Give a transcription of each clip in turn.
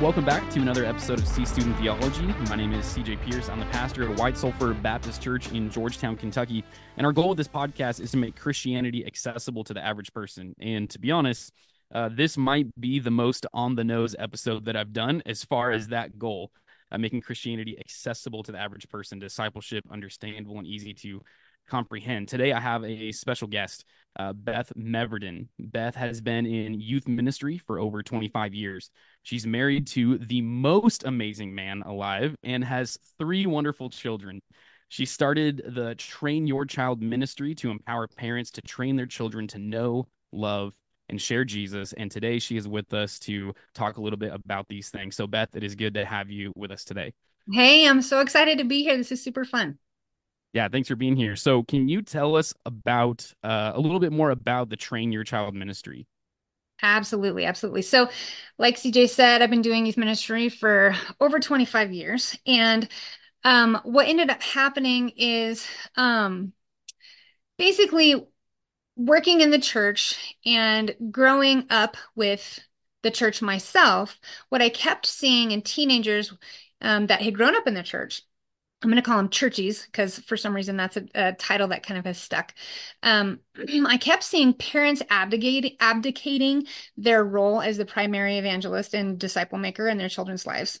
Welcome back to another episode of C Student Theology. My name is CJ Pierce. I'm the pastor at White Sulphur Baptist Church in Georgetown, Kentucky. And our goal with this podcast is to make Christianity accessible to the average person. And to be honest, uh, this might be the most on the nose episode that I've done as far as that goal, uh, making Christianity accessible to the average person, discipleship understandable and easy to comprehend. Today, I have a special guest uh, Beth Meverden. Beth has been in youth ministry for over 25 years. She's married to the most amazing man alive and has three wonderful children. She started the Train Your Child ministry to empower parents to train their children to know, love, and share Jesus. And today she is with us to talk a little bit about these things. So, Beth, it is good to have you with us today. Hey, I'm so excited to be here. This is super fun. Yeah, thanks for being here. So, can you tell us about uh, a little bit more about the Train Your Child ministry? Absolutely, absolutely. So, like CJ said, I've been doing youth ministry for over 25 years. And um, what ended up happening is um, basically working in the church and growing up with the church myself, what I kept seeing in teenagers um, that had grown up in the church I'm going to call them churchies because for some reason that's a, a, title that kind of has stuck. Um, I kept seeing parents abdicate, abdicating their role as the primary evangelist and disciple maker in their children's lives.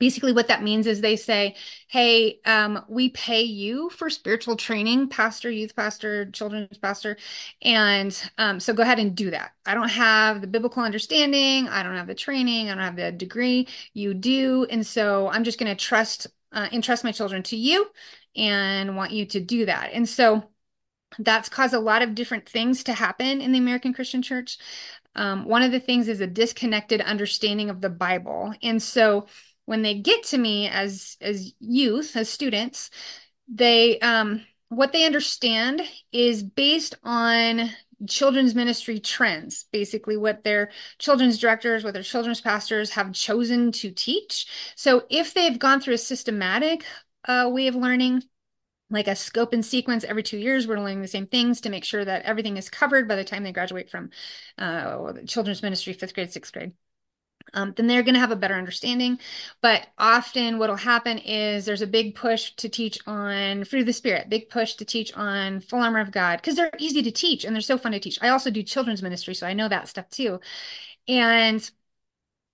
Basically, what that means is they say, Hey, um, we pay you for spiritual training, pastor, youth pastor, children's pastor. And um, so go ahead and do that. I don't have the biblical understanding. I don't have the training. I don't have the degree. You do. And so I'm just going to trust uh, entrust my children to you and want you to do that. And so that's caused a lot of different things to happen in the American Christian church. Um, one of the things is a disconnected understanding of the Bible. And so when they get to me as as youth, as students, they um, what they understand is based on children's ministry trends, basically what their children's directors, what their children's pastors have chosen to teach. So if they've gone through a systematic uh, way of learning, like a scope and sequence every two years, we're learning the same things to make sure that everything is covered by the time they graduate from uh, children's ministry, fifth grade, sixth grade um, then they're going to have a better understanding. But often, what will happen is there's a big push to teach on fruit of the spirit, big push to teach on full armor of God because they're easy to teach and they're so fun to teach. I also do children's ministry, so I know that stuff too. And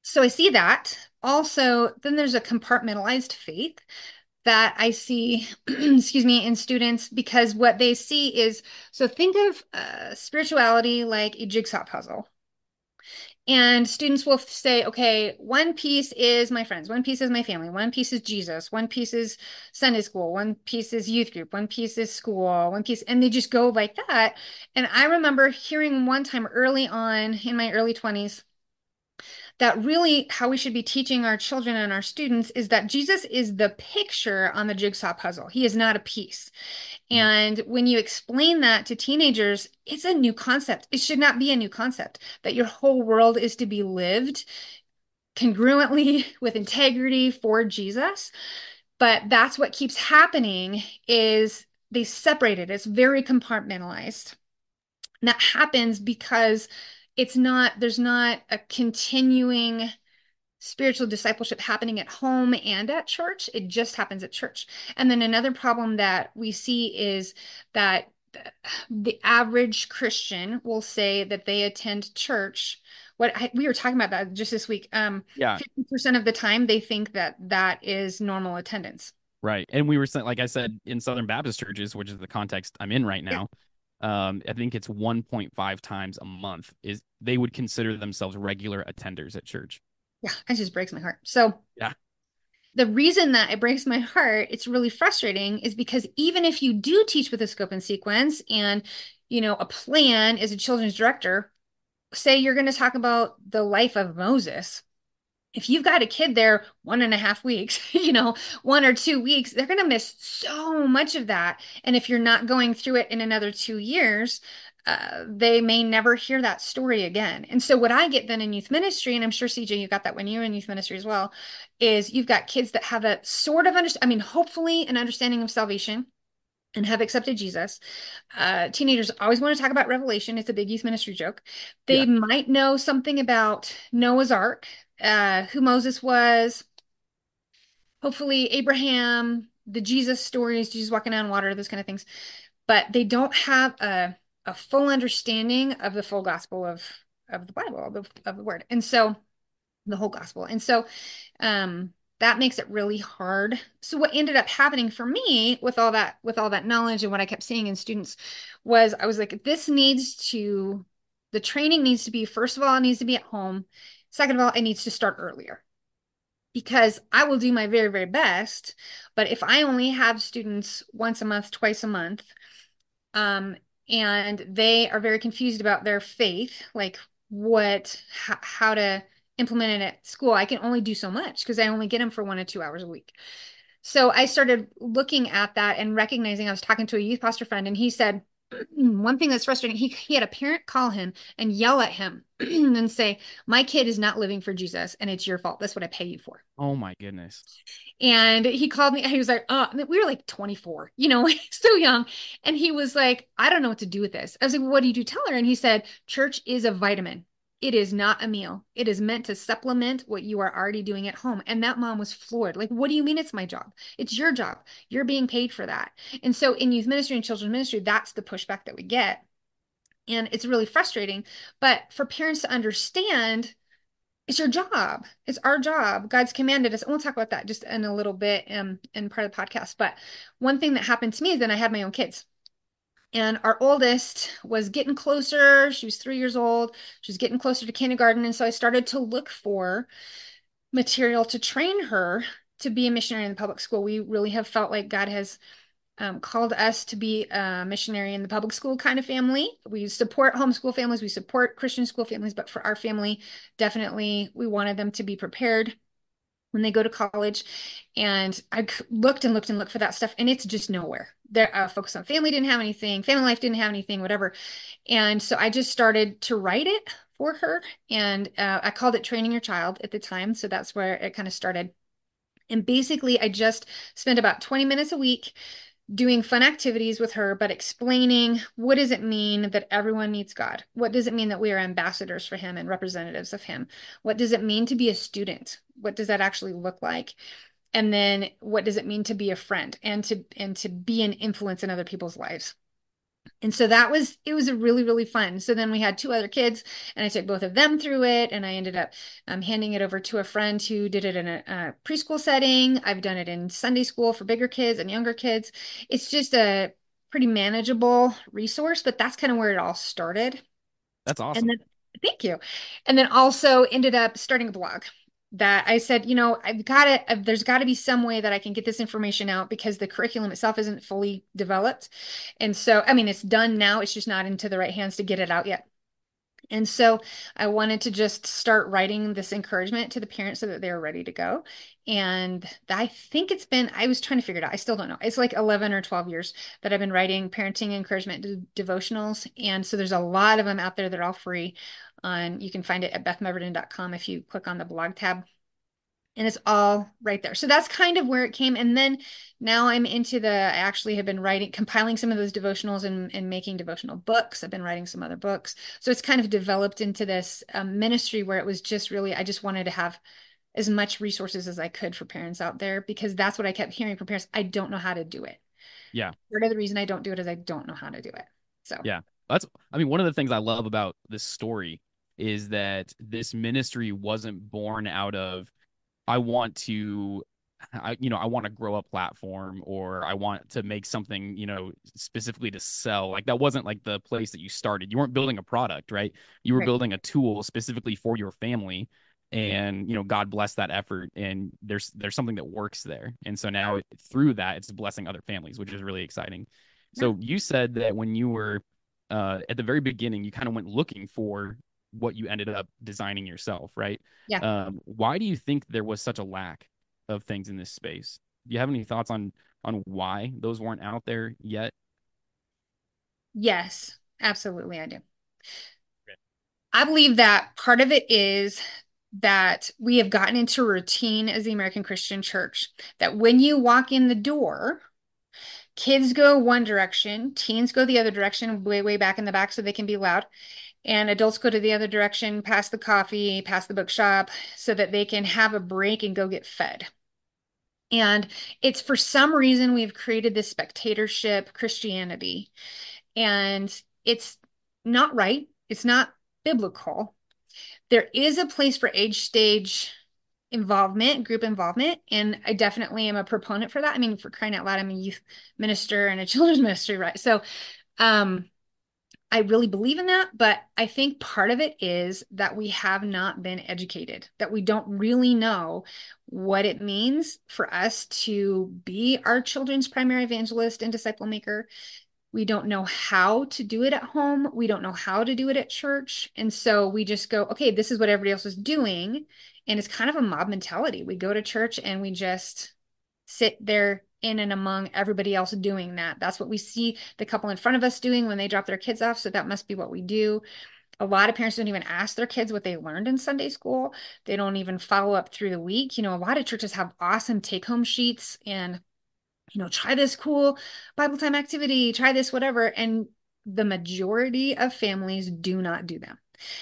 so I see that. Also, then there's a compartmentalized faith that I see, excuse me, in students because what they see is so think of uh, spirituality like a jigsaw puzzle and students will say, okay, one piece is my friends, one piece is my family, one piece is Jesus, one piece is Sunday school, one piece is youth group, one piece is school, one piece, and they just go like that. And I remember hearing one time early on in my early 20s that really how we should be teaching our children and our students is that Jesus is the picture on the jigsaw puzzle. He is not a piece. Mm. And when you explain that to teenagers, it's a new concept. It should not be a new concept that your whole world is to be lived congruently with integrity for Jesus. But that's what keeps happening is they separate it. It's very compartmentalized. And that happens because it's not there's not a continuing spiritual discipleship happening at home and at church. It just happens at church. And then another problem that we see is that the average christian will say that they attend church. What I, we were talking about that just this week. Um yeah. 50% of the time they think that that is normal attendance. Right. And we were like i said in southern baptist churches which is the context i'm in right now um, I think it's 1.5 times a month is they would consider themselves regular attenders at church. Yeah, it just breaks my heart. So yeah, the reason that it breaks my heart, it's really frustrating, is because even if you do teach with a scope and sequence and you know a plan as a children's director, say you're going to talk about the life of Moses, if you've got a kid there one and a half weeks, you know, one or two weeks, they're going to miss so much of that. And if you're not going through it in another two years, uh, they may never hear that story again. And so, what I get then in youth ministry, and I'm sure CJ, you got that when you were in youth ministry as well, is you've got kids that have a sort of understand. I mean, hopefully, an understanding of salvation, and have accepted Jesus. Uh, teenagers always want to talk about Revelation. It's a big youth ministry joke. They Yeah. might know something about Noah's Ark, uh, who Moses was, hopefully Abraham, the Jesus stories, Jesus walking on water, those kind of things. But they don't have a, a full understanding of the full gospel of, of the Bible, of the, of the word. And so the whole gospel. And so um that makes it really hard. So what ended up happening for me with all that with all that knowledge and what I kept seeing in students was I was like this needs to the training needs to be first of all it needs to be at home. Second of all it needs to start earlier. Because I will do my very very best, but if I only have students once a month, twice a month, um and they are very confused about their faith, like what how to implement it at school, I can only do so much because I only get them for one or two hours a week. So I started looking at that and recognizing I was talking to a youth pastor friend, and he said, Mm, one thing that's frustrating, he, he had a parent call him and yell at him and say, My kid is not living for Jesus, and it's your fault. That's what I pay you for. Oh my goodness. And he called me, he was like, Oh, we were like 24, you know, so young. And he was like, I don't know what to do with this. I was like, What do you do? tell her? And he said, Church is a vitamin. It is not a meal. It is meant to supplement what you are already doing at home. And that mom was floored. Like, what do you mean it's my job? It's your job. You're being paid for that. And so in youth ministry and children's ministry, that's the pushback that we get. And it's really frustrating. But for parents to understand, it's your job. It's our job. God's commanded us. And we'll talk about that just in a little bit um, in part of the podcast. But one thing that happened to me is then I had my own kids. And our oldest was getting closer. She was three years old. She was getting closer to kindergarten. And so I started to look for material to train her to be a missionary in the public school. We really have felt like God has um, called us to be a missionary in the public school kind of family. We support homeschool families, we support Christian school families, but for our family, definitely we wanted them to be prepared when they go to college. And I looked and looked and looked for that stuff, and it's just nowhere. There, uh, Focus on Family didn't have anything, Family Life didn't have anything, whatever. And so I just started to write it for her, and uh, I called it Training Your Child at the time. So that's where it kind of started. And basically, I just spent about 20 minutes a week doing fun activities with her, but explaining what does it mean that everyone needs God? What does it mean that we are ambassadors for Him and representatives of Him? What does it mean to be a student? What does that actually look like? And then what does it mean to be a friend and to and to be an influence in other people's lives? And so that was it was a really really fun. So then we had two other kids, and I took both of them through it, and I ended up um, handing it over to a friend who did it in a, a, preschool setting. I've done it in Sunday school for bigger kids and younger kids. It's just a pretty manageable resource, but that's kind of where it all started. That's awesome. And then thank you. And then also ended up starting a blog that I said, you know, I've got to, there's got to be some way that I can get this information out because the curriculum itself isn't fully developed. And so, I mean, it's done now, it's just not into the right hands to get it out yet. And so I wanted to just start writing this encouragement to the parents so that they're ready to go. And I think it's been, I was trying to figure it out. I still don't know. It's like 11 or 12 years that I've been writing parenting encouragement devotionals. And so there's a lot of them out there that are all free on you can find it at bethmeverden.com if you click on the blog tab and it's all right there. So that's kind of where it came. And then now I'm into the, I actually have been writing, compiling some of those devotionals and, and making devotional books. I've been writing some other books. So it's kind of developed into this um, ministry where it was just really, I just wanted to have as much resources as I could for parents out there because that's what I kept hearing from parents. I don't know how to do it. Yeah. Part of the reason I don't do it is I don't know how to do it. So, yeah, that's, I mean, one of the things I love about this story is that this ministry wasn't born out of I want to I, you know, I want to grow a platform or I want to make something, you know, specifically to sell. Like that wasn't like the place that you started. You weren't building a product, right? You were right. building a tool specifically for your family. And, you know, God bless that effort. And there's there's something that works there. And so now through that, it's blessing other families, which is really exciting. So you said that when you were uh, at the very beginning, you kind of went looking for what you ended up designing yourself, right? Yeah. Um, why do you think there was such a lack of things in this space? Do you have any thoughts on on why those weren't out there yet? Yes, absolutely, I do. Okay. I believe that part of it is that we have gotten into routine as the American Christian Church. That when you walk in the door, kids go one direction, teens go the other direction, way, way back in the back so they can be loud. And adults go to the other direction, past the coffee, past the bookshop, so that they can have a break and go get fed. And it's for some reason we've created this spectatorship Christianity. And it's not right. It's not biblical. There is a place for age stage involvement, group involvement, and I definitely am a proponent for that. I mean, for crying out loud, I'm a youth minister and a children's ministry, right? So, um, I really believe in that, but I think part of it is that we have not been educated, that we don't really know what it means for us to be our children's primary evangelist and disciple maker. We don't know how to do it at home. We don't know how to do it at church. And so we just go, okay, this is what everybody else is doing. And it's kind of a mob mentality. We go to church and we just sit there in and among everybody else doing that. That's what we see the couple in front of us doing when they drop their kids off. So that must be what we do. A lot of parents don't even ask their kids what they learned in Sunday school. They don't even follow up through the week. You know, a lot of churches have awesome take home sheets and, you know, try this cool Bible time activity, try this, whatever. And the majority of families do not do them.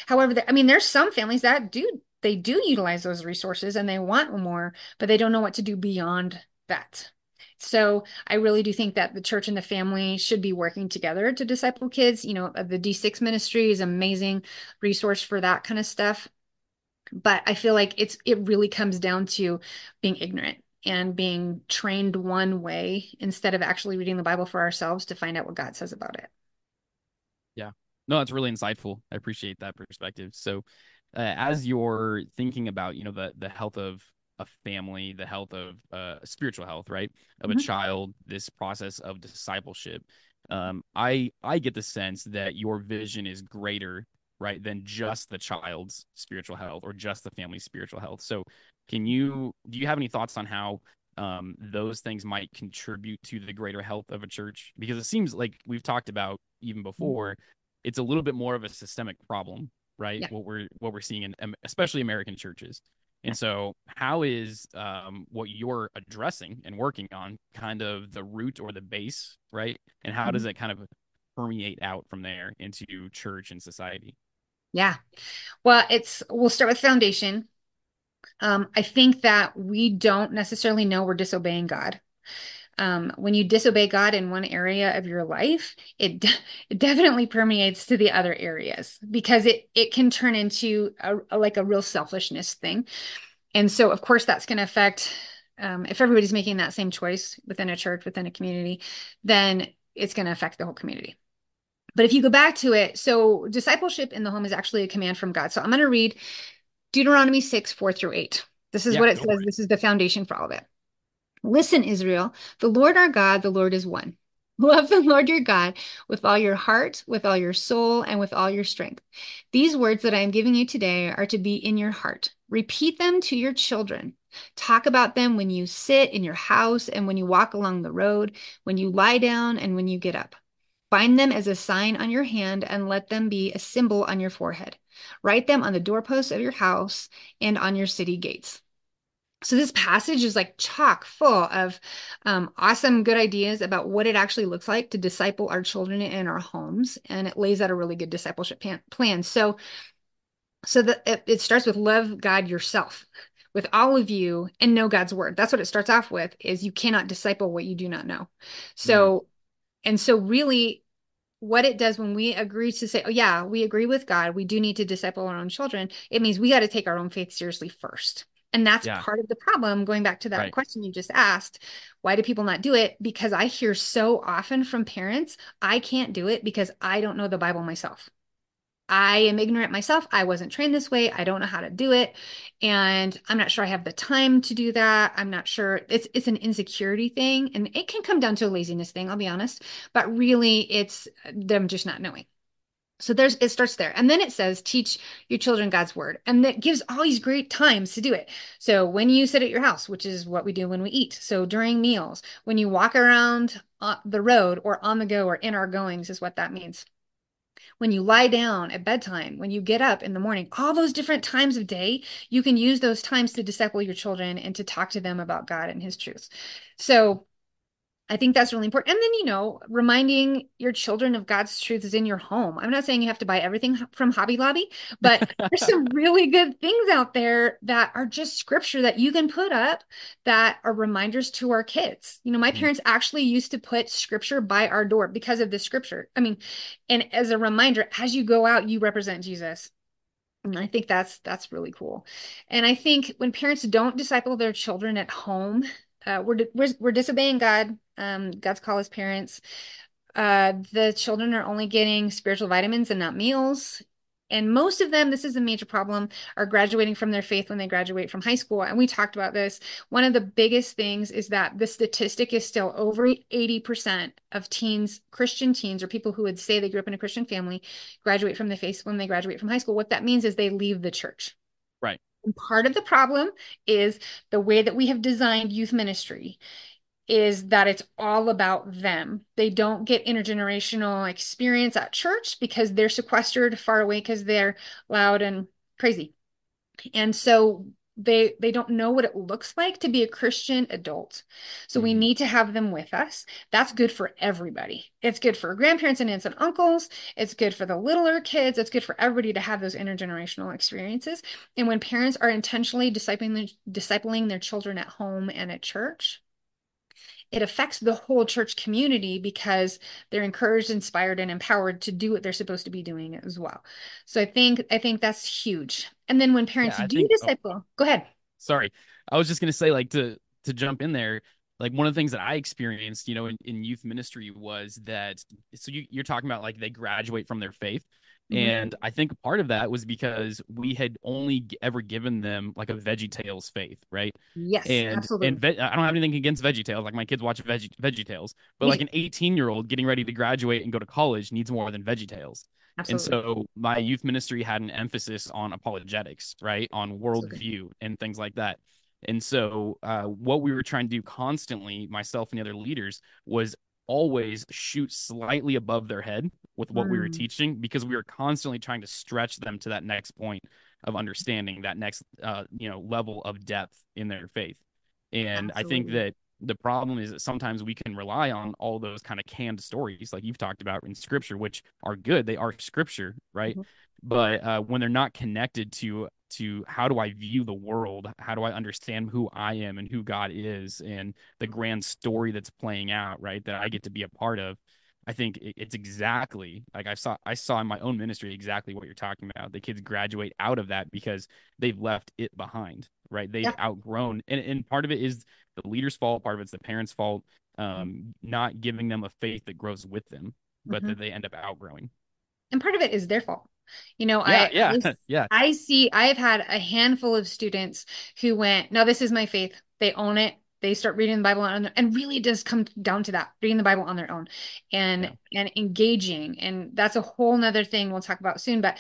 However, I mean, there's some families that do, they do utilize those resources and they want more, but they don't know what to do beyond that. So I really do think that the church and the family should be working together to disciple kids. You know, the D6 ministry is amazing resource for that kind of stuff. But I feel like it's it really comes down to being ignorant and being trained one way instead of actually reading the Bible for ourselves to find out what God says about it. Yeah. No, that's really insightful. I appreciate that perspective. So, uh, as you're thinking about, you know, the the health of a family, the health of uh, spiritual health, right, of mm-hmm. a child, this process of discipleship. Um, I I get the sense that your vision is greater, right, than just the child's spiritual health or just the family's spiritual health. So, can you do you have any thoughts on how um, those things might contribute to the greater health of a church? Because it seems like we've talked about even before, it's a little bit more of a systemic problem, right? Yeah. What we're what we're seeing in especially American churches. And so, how is um, what you're addressing and working on kind of the root or the base, right? And how does mm-hmm. it kind of permeate out from there into church and society? Yeah. Well, it's we'll start with foundation. Um, I think that we don't necessarily know we're disobeying God. Um, when you disobey God in one area of your life, it, it definitely permeates to the other areas because it it can turn into a, a like a real selfishness thing. And so, of course, that's going to affect um, if everybody's making that same choice within a church, within a community, then it's going to affect the whole community. But if you go back to it, so discipleship in the home is actually a command from God. So I'm going to read Deuteronomy 6, 4 through 8. This is yeah, what it says. Worry. This is the foundation for all of it. Listen, Israel, the Lord our God, the Lord is one. Love the Lord your God with all your heart, with all your soul, and with all your strength. These words that I am giving you today are to be in your heart. Repeat them to your children. Talk about them when you sit in your house and when you walk along the road, when you lie down and when you get up. Bind them as a sign on your hand and let them be a symbol on your forehead. Write them on the doorposts of your house and on your city gates. So this passage is like chock full of um, awesome, good ideas about what it actually looks like to disciple our children in our homes, and it lays out a really good discipleship plan. So, so that it, it starts with love God yourself with all of you and know God's word. That's what it starts off with: is you cannot disciple what you do not know. So, mm. and so really, what it does when we agree to say, oh, yeah, we agree with God, we do need to disciple our own children, it means we got to take our own faith seriously first. And that's yeah. part of the problem. Going back to that right. question you just asked, why do people not do it? Because I hear so often from parents, I can't do it because I don't know the Bible myself. I am ignorant myself. I wasn't trained this way. I don't know how to do it. And I'm not sure I have the time to do that. I'm not sure it's it's an insecurity thing and it can come down to a laziness thing, I'll be honest, but really it's them just not knowing. So there's it starts there. And then it says teach your children God's word. And that gives all these great times to do it. So when you sit at your house, which is what we do when we eat. So during meals, when you walk around uh, the road or on the go or in our goings is what that means. When you lie down at bedtime, when you get up in the morning, all those different times of day, you can use those times to disciple your children and to talk to them about God and his truth. So I think that's really important. And then, you know, reminding your children of God's truth is in your home. I'm not saying you have to buy everything from Hobby Lobby, but there's some really good things out there that are just scripture that you can put up that are reminders to our kids. You know, my mm-hmm. parents actually used to put scripture by our door because of the scripture. I mean, and as a reminder, as you go out, you represent Jesus. And I think that's that's really cool. And I think when parents don't disciple their children at home, uh, we're, we're we're disobeying God um, God's call as parents. Uh, the children are only getting spiritual vitamins and not meals. And most of them, this is a major problem, are graduating from their faith when they graduate from high school. And we talked about this. One of the biggest things is that the statistic is still over 80% of teens, Christian teens, or people who would say they grew up in a Christian family, graduate from the faith when they graduate from high school. What that means is they leave the church. Right. And part of the problem is the way that we have designed youth ministry is that it's all about them. They don't get intergenerational experience at church because they're sequestered far away because they're loud and crazy. And so they they don't know what it looks like to be a Christian adult. So we mm-hmm. need to have them with us. That's good for everybody. It's good for grandparents and aunts and uncles. It's good for the littler kids. It's good for everybody to have those intergenerational experiences. And when parents are intentionally discipling discipling their children at home and at church, it affects the whole church community because they're encouraged inspired and empowered to do what they're supposed to be doing as well. So i think i think that's huge. And then when parents yeah, do think, oh, disciple oh, go ahead. Sorry. I was just going to say like to to jump in there like one of the things that I experienced, you know, in, in youth ministry was that so you, you're talking about like they graduate from their faith. Mm-hmm. And I think part of that was because we had only ever given them like a Veggie Tales faith, right? Yes, and, absolutely. And ve- I don't have anything against Veggie Tales. Like my kids watch Veggie Veggie Tales, but like an 18 year old getting ready to graduate and go to college needs more than Veggie Tales. Absolutely. And so my youth ministry had an emphasis on apologetics, right? On worldview and things like that. And so, uh, what we were trying to do constantly, myself and the other leaders, was always shoot slightly above their head with what mm. we were mm. teaching because we were constantly trying to stretch them to that next point of understanding that next uh, you know level of depth in their faith and Absolutely. i think that the problem is that sometimes we can rely on all those kind of canned stories like you've talked about in scripture which are good they are scripture right mm-hmm. but uh, when they're not connected to to how do I view the world? How do I understand who I am and who God is and the grand story that's playing out, right? That I get to be a part of. I think it's exactly like I saw I saw in my own ministry exactly what you're talking about. The kids graduate out of that because they've left it behind, right? They've yeah. outgrown and, and part of it is the leader's fault, part of it's the parents' fault, um, not giving them a faith that grows with them, but mm-hmm. that they end up outgrowing. And part of it is their fault. You know, yeah, I yeah, I, yeah. I see I've had a handful of students who went, now this is my faith. They own it. They start reading the Bible on their, and really does come down to that, reading the Bible on their own and yeah. and engaging. And that's a whole nother thing we'll talk about soon. But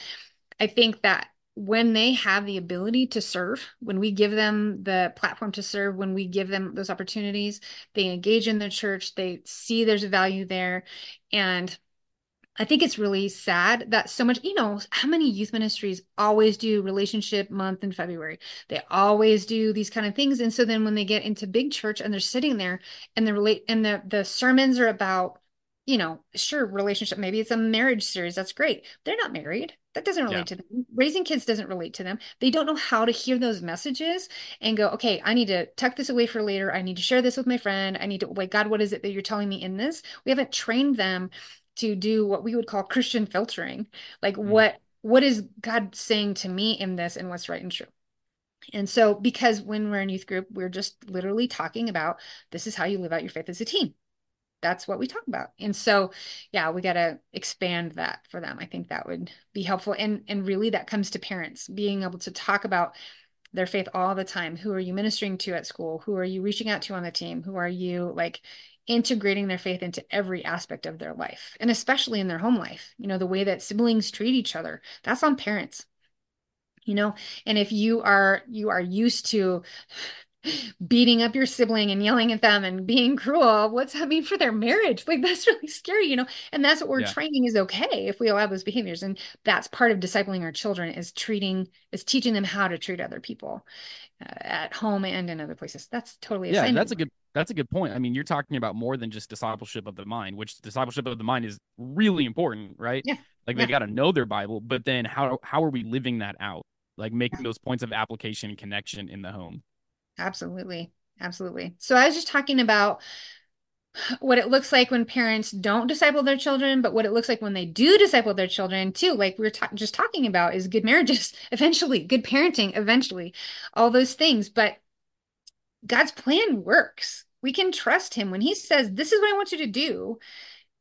I think that when they have the ability to serve, when we give them the platform to serve, when we give them those opportunities, they engage in the church, they see there's a value there. And I think it's really sad that so much, you know, how many youth ministries always do relationship month in February? They always do these kind of things. And so then when they get into big church and they're sitting there and the relate and the the sermons are about, you know, sure, relationship, maybe it's a marriage series. That's great. They're not married. That doesn't relate yeah. to them. Raising kids doesn't relate to them. They don't know how to hear those messages and go, okay, I need to tuck this away for later. I need to share this with my friend. I need to, like, God, what is it that you're telling me in this? We haven't trained them to do what we would call Christian filtering. Like mm. what what is God saying to me in this and what's right and true? And so because when we're in youth group, we're just literally talking about this is how you live out your faith as a team. That's what we talk about. And so yeah, we got to expand that for them. I think that would be helpful and and really that comes to parents being able to talk about their faith all the time. Who are you ministering to at school? Who are you reaching out to on the team? Who are you like integrating their faith into every aspect of their life and especially in their home life you know the way that siblings treat each other that's on parents you know and if you are you are used to beating up your sibling and yelling at them and being cruel, what's that mean for their marriage? Like that's really scary, you know? And that's what we're Yeah. training is okay if we allow those behaviors. And that's part of discipling our children is treating, is teaching them how to treat other people uh, at home and in other places. That's totally Yeah, that's a good that's a good point. I mean, you're talking about more than just discipleship of the mind, which discipleship of the mind is really important, right? Yeah. Like they got to know their Bible, but then how how are we living that out? Like making those points of application and connection in the home. Absolutely. Absolutely. So I was just talking about what it looks like when parents don't disciple their children, but what it looks like when they do disciple their children too. Like we were ta- just talking about is good marriages eventually, good parenting eventually, all those things. But God's plan works. We can trust him when he says, This is what I want you to do.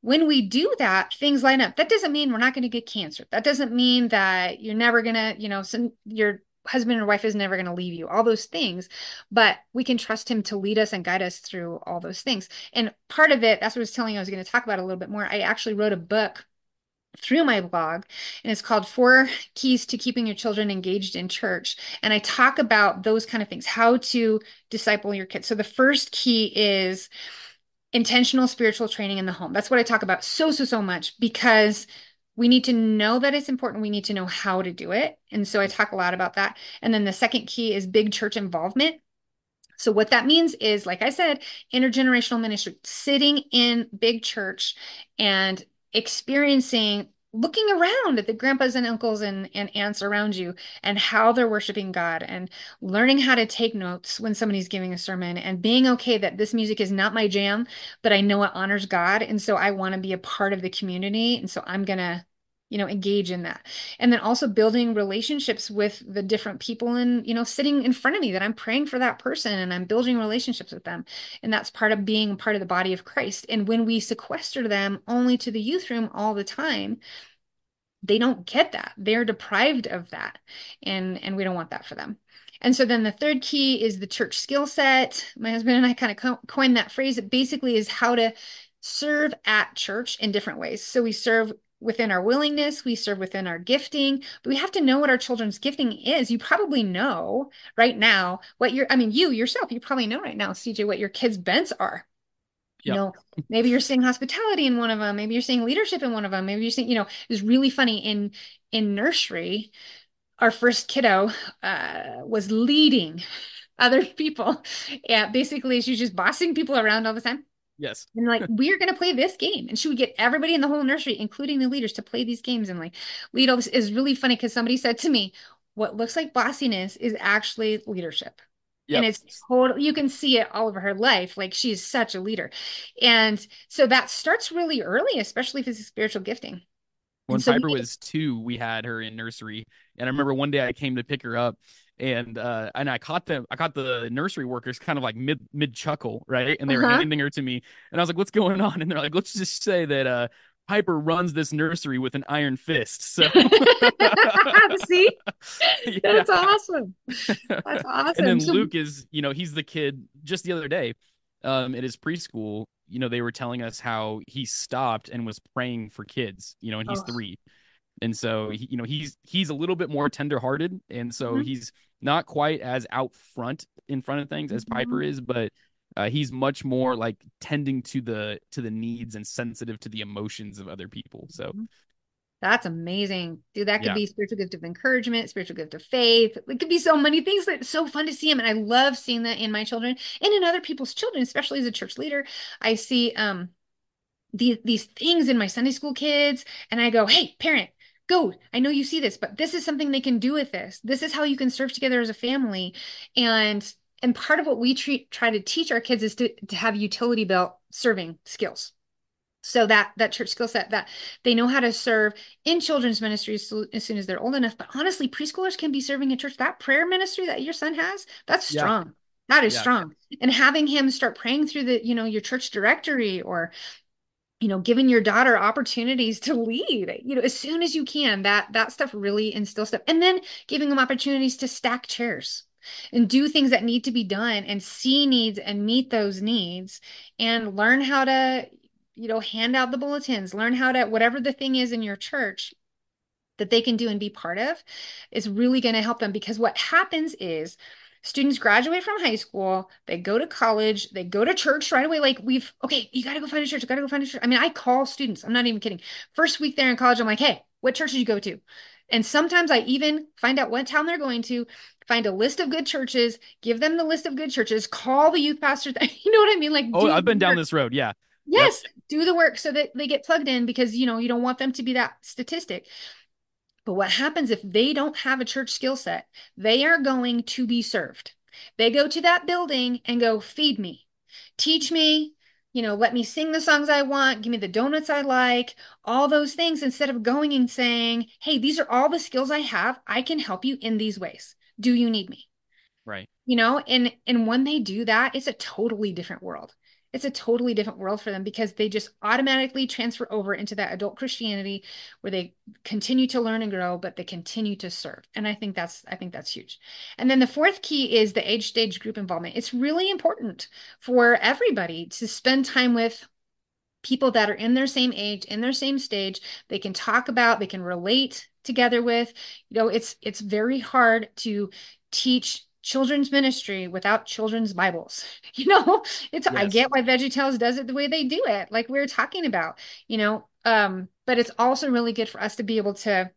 When we do that, things line up. That doesn't mean we're not going to get cancer. That doesn't mean that you're never going to, you know, some, your husband and wife is never going to leave you, all those things. But we can trust him to lead us and guide us through all those things. And part of it, that's what I was telling you, I was going to talk about a little bit more. I actually wrote a book through my blog and it's called four keys to keeping your children engaged in church and i talk about those kind of things how to disciple your kids so the first key is intentional spiritual training in the home that's what i talk about so so so much because we need to know that it's important we need to know how to do it and so i talk a lot about that and then the second key is big church involvement so what that means is like i said intergenerational ministry sitting in big church and experiencing looking around at the grandpas and uncles and, and aunts around you and how they're worshiping God and learning how to take notes when somebody's giving a sermon and being okay that this music is not my jam, but I know it honors God. And so I want to be a part of the community. And so I'm going to you know engage in that. And then also building relationships with the different people and you know sitting in front of me that i'm praying for that person and i'm building relationships with them. And that's part of being part of the body of christ. And when we sequester them only to the youth room all the time they don't get that. They're deprived of that. And and we don't want that for them. And so then the third key is the church skill set. My husband and i kind of co- coined that phrase. It basically is how to serve at church in different ways. So we serve within our willingness, we serve within our gifting, but we have to know what our children's gifting is. You probably know right now what you're, I mean, you yourself, you probably know right now, CJ, what your kids' bents are. You know, maybe you're seeing hospitality in one of them, maybe you're seeing leadership in one of them, maybe you're seeing, you know, it was really funny in in nursery, our first kiddo uh, was leading other people. Yeah, basically she's just bossing people around all the time. Yes. And like, we're gonna play this game. And she would get everybody in the whole nursery, including the leaders, to play these games and like lead all this is really funny because somebody said to me, what looks like bossiness is actually leadership. Yep. And it's total you can see it all over her life. Like she's such a leader. And so that starts really early, especially if it's a spiritual gifting. When so Piper was two, we had her in nursery, and I remember one day I came to pick her up, and uh, and I caught them, I caught the nursery workers kind of like mid mid chuckle, right? And they were Uh-huh. handing her to me, and I was like, "What's going on?" And they're like, "Let's just say that uh, Piper runs this nursery with an iron fist." So See, yeah. that's awesome. That's awesome. and then Luke is, you know, he's the kid. Just the other day, um, at his preschool, you know, they were telling us how he stopped and was praying for kids. You know, and he's Oh. three, and so he, you know, he's he's a little bit more tenderhearted, and so Mhm. he's not quite as out front in front of things as Piper Mhm. is, but. Uh, he's much more like tending to the to the needs and sensitive to the emotions of other people. So That's amazing. Dude, that could Yeah. be spiritual gift of encouragement, spiritual gift of faith. It could be so many things that it's so fun to see him, And I love seeing that in my children and in other people's children, especially as a church leader. I see um these these things in my Sunday school kids, and I go, hey, parent, go. I know you see this, but this is something they can do with this. This is how you can serve together as a family. And and part of what we treat try to teach our kids is to, to have utility belt serving skills so that that church skill set that they know how to serve in children's ministries as soon as they're old enough but honestly preschoolers can be serving at church that prayer ministry that your son has that's Yeah. strong that is Yeah. strong and having him start praying through the you know your church directory or you know giving your daughter opportunities to lead you know as soon as you can that that stuff really instills stuff. And then giving them opportunities to stack chairs and do things that need to be done and see needs and meet those needs and learn how to you know hand out the bulletins learn how to whatever the thing is in your church that they can do and be part of is really going to help them because what happens is Students graduate from high school, they go to college, they go to church right away. Like we've, okay, you got to go find a church. You got to go find a church. I mean, I call students. I'm not even kidding. First week there in college, I'm like, hey, what church did you go to? And sometimes I even find out what town they're going to, find a list of good churches, give them the list of good churches, call the youth pastor. You know what I mean? Like, oh, I've been down this road. Yeah. Yes, yep. do the work so that they get plugged in because you know you don't want them to be that statistic. But what happens if they don't have a church skill set? They are going to be served. They go to that building and go, feed me, teach me, you know, let me sing the songs I want, give me the donuts I like, all those things, instead of going and saying, hey, these are all the skills I have. I can help you in these ways. Do you need me? Right. You know, and and when they do that, it's a totally different world it's a totally different world for them because they just automatically transfer over into that adult Christianity where they continue to learn and grow, but they continue to serve. And I think that's I think that's huge. And then the fourth key is the age stage group involvement. It's really important for everybody to spend time with people that are in their same age, in their same stage, they can talk about, they can relate together with. You know, it's it's very hard to teach children's ministry without children's Bibles. You know, it's yes. I get why VeggieTales does it the way they do it, like we are talking about, you know. Um, but it's also really good for us to be able to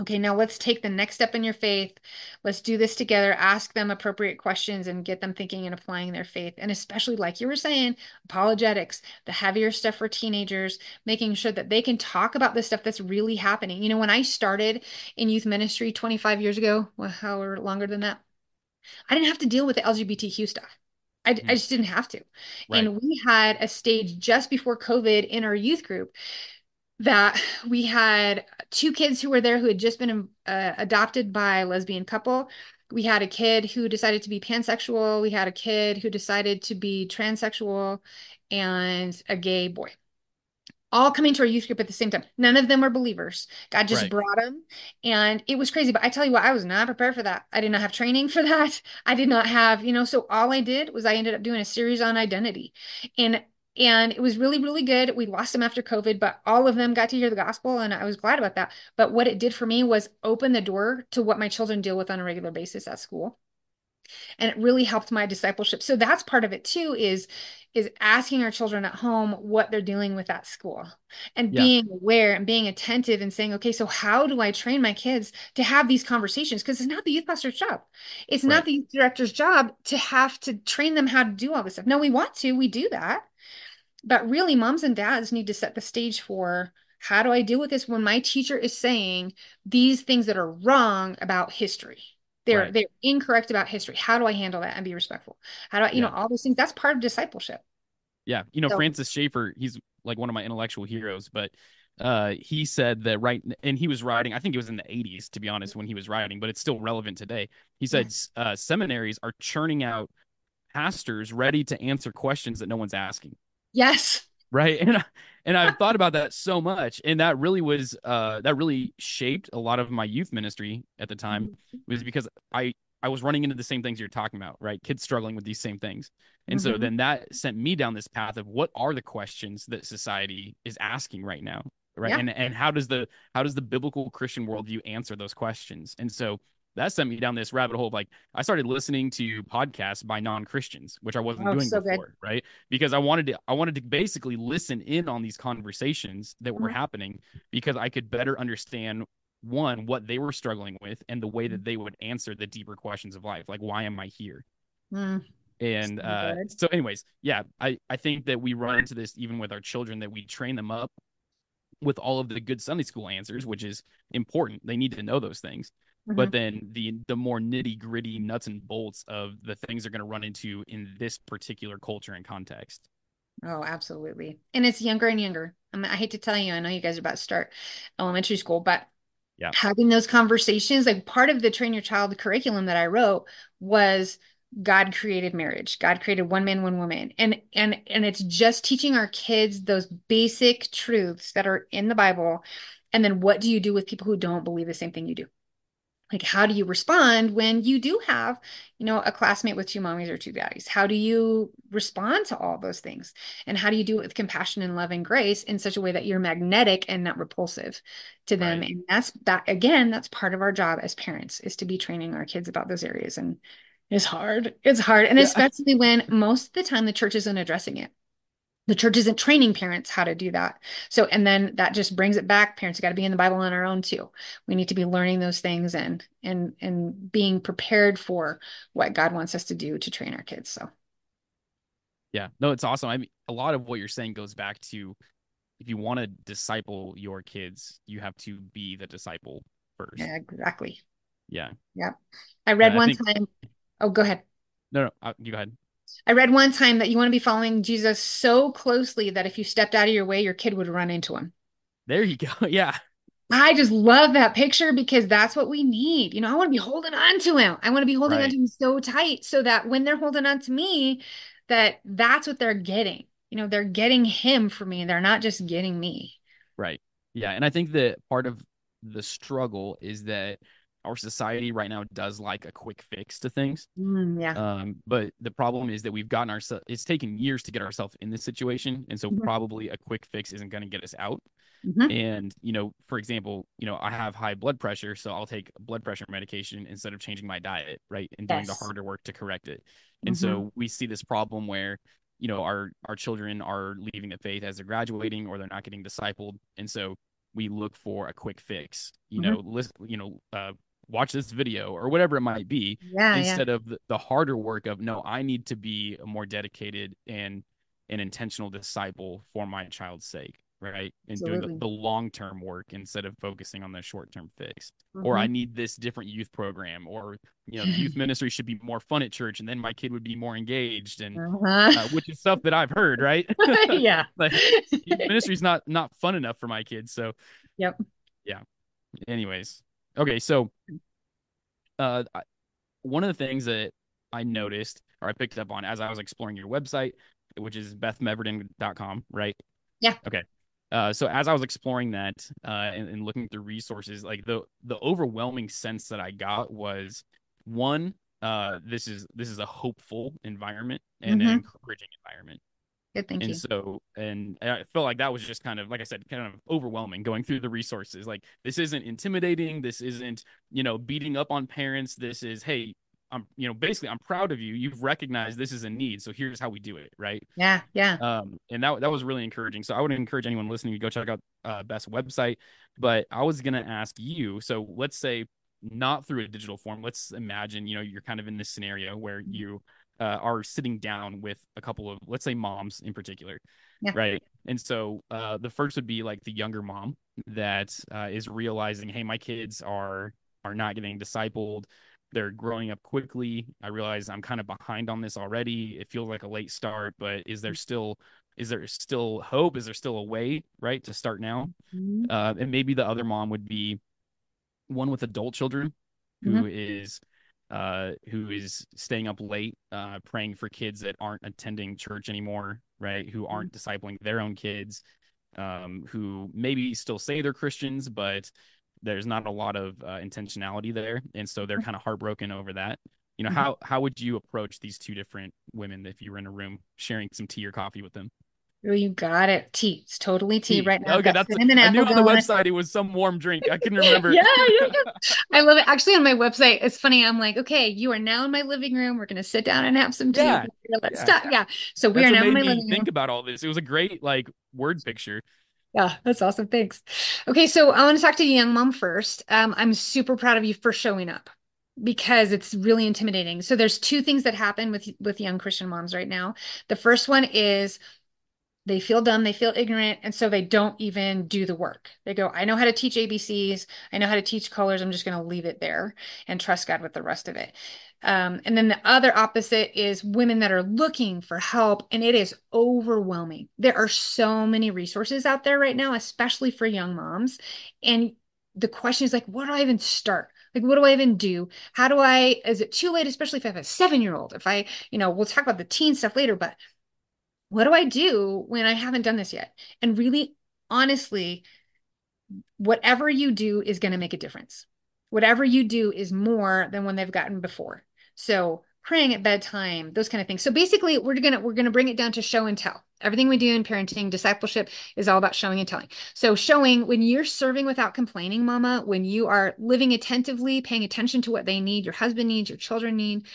okay, now let's take the next step in your faith. Let's do this together, ask them appropriate questions and get them thinking and applying their faith. And especially, like you were saying, apologetics, the heavier stuff for teenagers, making sure that they can talk about the stuff that's really happening. You know, when I started in youth ministry 25 years ago, well, however longer than that, I didn't have to deal with the LGBTQ stuff. I, mm. I just didn't have to. Right. And we had a stage just before COVID in our youth group that we had two kids who were there who had just been uh, adopted by a lesbian couple. We had a kid who decided to be pansexual. We had a kid who decided to be transsexual and a gay boy all coming to our youth group at the same time. None of them were believers. God just right. brought them. And it was crazy. But I tell you what, I was not prepared for that. I did not have training for that. I did not have, you know, so all I did was I ended up doing a series on identity. And and it was really really good we lost them after covid but all of them got to hear the gospel and i was glad about that but what it did for me was open the door to what my children deal with on a regular basis at school and it really helped my discipleship. So that's part of it too is is asking our children at home what they're dealing with at school and yeah. being aware and being attentive and saying okay so how do i train my kids to have these conversations? Because it's not the youth pastor's job. It's right. not the youth director's job to have to train them how to do all this stuff. No we want to we do that. But really moms and dads need to set the stage for how do i deal with this? When my teacher is saying these things that are wrong about history they're right. they're incorrect about history. How do I handle that and be respectful? How do I, you yeah. know, all those things? That's part of discipleship. Yeah, you know, so, Francis Schaeffer, he's like one of my intellectual heroes, but uh he said that right and he was writing i think it was in the 80s to be honest when he was writing but it's still relevant today he said yes. uh seminaries are churning out pastors ready to answer questions that no one's asking yes right and I, and i've thought about that so much and that really was uh that really shaped a lot of my youth ministry at the time mm-hmm. was because i i was running into the same things you're talking about right kids struggling with these same things and mm-hmm. so then that sent me down this path of what are the questions that society is asking right now right yeah. and and how does the how does the biblical christian worldview answer those questions and so that sent me down this rabbit hole. Like I started listening to podcasts by non-Christians, which I wasn't oh, doing so before, good. right? Because I wanted to, I wanted to basically listen in on these conversations that were mm-hmm. happening because I could better understand one what they were struggling with and the way that they would answer the deeper questions of life, like why am I here? Mm. And so, uh, so, anyways, yeah, I I think that we run into this even with our children that we train them up with all of the good Sunday school answers, which is important. They need to know those things. Mm-hmm. But then the the more nitty gritty nuts and bolts of the things they're going to run into in this particular culture and context. Oh, absolutely. And it's younger and younger. I, mean, I hate to tell you, I know you guys are about to start elementary school, but yeah. having those conversations, like part of the train your child curriculum that I wrote was God created marriage. God created one man, one woman. And and and it's just teaching our kids those basic truths that are in the Bible. And then what do you do with people who don't believe the same thing you do? Like how do you respond when you do have you know a classmate with two mommies or two daddies how do you respond to all those things and how do you do it with compassion and love and grace in such a way that you're magnetic and not repulsive to them right. and that's that again that's part of our job as parents is to be training our kids about those areas and It's hard. It's hard. And yeah. especially when most of the time the church isn't addressing it. The church isn't training parents how to do that. So, and then that just brings it back. Parents got to be in the Bible on our own too. We need to be learning those things and and and being prepared for what God wants us to do to train our kids. So, yeah, no, it's awesome. I mean, a lot of what you're saying goes back to if you want to disciple your kids, you have to be the disciple first. Yeah, exactly. Yeah. Yeah. I read one I think... time. Oh, go ahead. No, no, uh, you go ahead. I read one time that you want to be following Jesus so closely that if you stepped out of your way, your kid would run into him. There you go. Yeah. I just love that picture because that's what we need. You know, I want to be holding on to him. I want to be holding right. on to him so tight so that when they're holding on to me, that that's what they're getting. You know, they're getting him for me. They're not just getting me. Right. Yeah. And I think that part of the struggle is that our society right now does like a quick fix to things. Mm, yeah. Um, but the problem is that we've gotten ourselves, it's taken years to get ourselves in this situation. And so mm-hmm. probably a quick fix isn't going to get us out. Mm-hmm. And, you know, for example, you know, I have high blood pressure, so I'll take blood pressure medication instead of changing my diet, right? And doing yes. the harder work to correct it. And mm-hmm. so we see this problem where, you know, our our children are leaving the faith as they're graduating or they're not getting discipled. And so we look for a quick fix, you mm-hmm. know, list, you know, uh, watch this video or whatever it might be yeah, instead yeah. of the, the, harder work of no i need to be a more dedicated and an intentional disciple for my child's sake right and Absolutely. doing the, the long-term work instead of focusing on the short-term fix mm-hmm. or i need this different youth program or you know youth ministry should be more fun at church and then my kid would be more engaged and uh-huh. uh, which is stuff that i've heard right yeah like ministry is not not fun enough for my kids so yep yeah anyways Okay, so uh, one of the things that I noticed or I picked up on as I was exploring your website, which is bethmeverden.com, right? Yeah. Okay. Uh, so as I was exploring that uh, and, and, looking through resources, like the the overwhelming sense that I got was one, uh, this is this is a hopeful environment and mm-hmm. an encouraging environment. Good, thank and you. so, and I felt like that was just kind of, like I said, kind of overwhelming going through the resources. Like, this isn't intimidating. This isn't, you know, beating up on parents. This is, hey, I'm, you know, basically, I'm proud of you. You've recognized this is a need. So here's how we do it. Right. Yeah. Yeah. Um, and that, that was really encouraging. So I would encourage anyone listening to go check out uh, Beth's website. But I was going to ask you. So let's say, not through a digital form. Let's imagine, you know, you're kind of in this scenario where you uh, are sitting down with a couple of let's say moms in particular yeah. right and so uh, the first would be like the younger mom that uh, is realizing hey my kids are are not getting discipled they're growing up quickly i realize i'm kind of behind on this already it feels like a late start but is there still is there still hope is there still a way right to start now mm-hmm. uh, and maybe the other mom would be one with adult children who mm-hmm. is uh, who is staying up late, uh, praying for kids that aren't attending church anymore, right? Who aren't mm-hmm. discipling their own kids, um, who maybe still say they're Christians, but there's not a lot of uh, intentionality there, and so they're mm-hmm. kind of heartbroken over that. You know, mm-hmm. how how would you approach these two different women if you were in a room sharing some tea or coffee with them? Oh, you got it. Tea. It's totally tea, tea. right now. Okay, that's. I knew on the website it was some warm drink. I can remember. yeah, yeah, yeah. I love it. Actually, on my website, it's funny. I'm like, okay, you are now in my living room. We're gonna sit down and have some tea. Yeah, Let's yeah. stop. Yeah. So we that's are now in my living room. Think about all this. It was a great like word picture. Yeah, that's awesome. Thanks. Okay, so I want to talk to young mom first. Um, I'm super proud of you for showing up because it's really intimidating. So there's two things that happen with with young Christian moms right now. The first one is they feel dumb, they feel ignorant, and so they don't even do the work. They go, I know how to teach ABCs, I know how to teach colors, I'm just going to leave it there and trust God with the rest of it. Um, and then the other opposite is women that are looking for help, and it is overwhelming. There are so many resources out there right now, especially for young moms. And the question is like, what do I even start? Like, what do I even do? How do I, is it too late, especially if I have a seven year old? If I, you know, we'll talk about the teen stuff later, but what do I do when I haven't done this yet? And really, honestly, whatever you do is going to make a difference. Whatever you do is more than when they've gotten before. So praying at bedtime, those kind of things. So basically, we're gonna we're gonna bring it down to show and tell. Everything we do in parenting, discipleship is all about showing and telling. So showing when you're serving without complaining, mama, when you are living attentively, paying attention to what they need, your husband needs, your children need,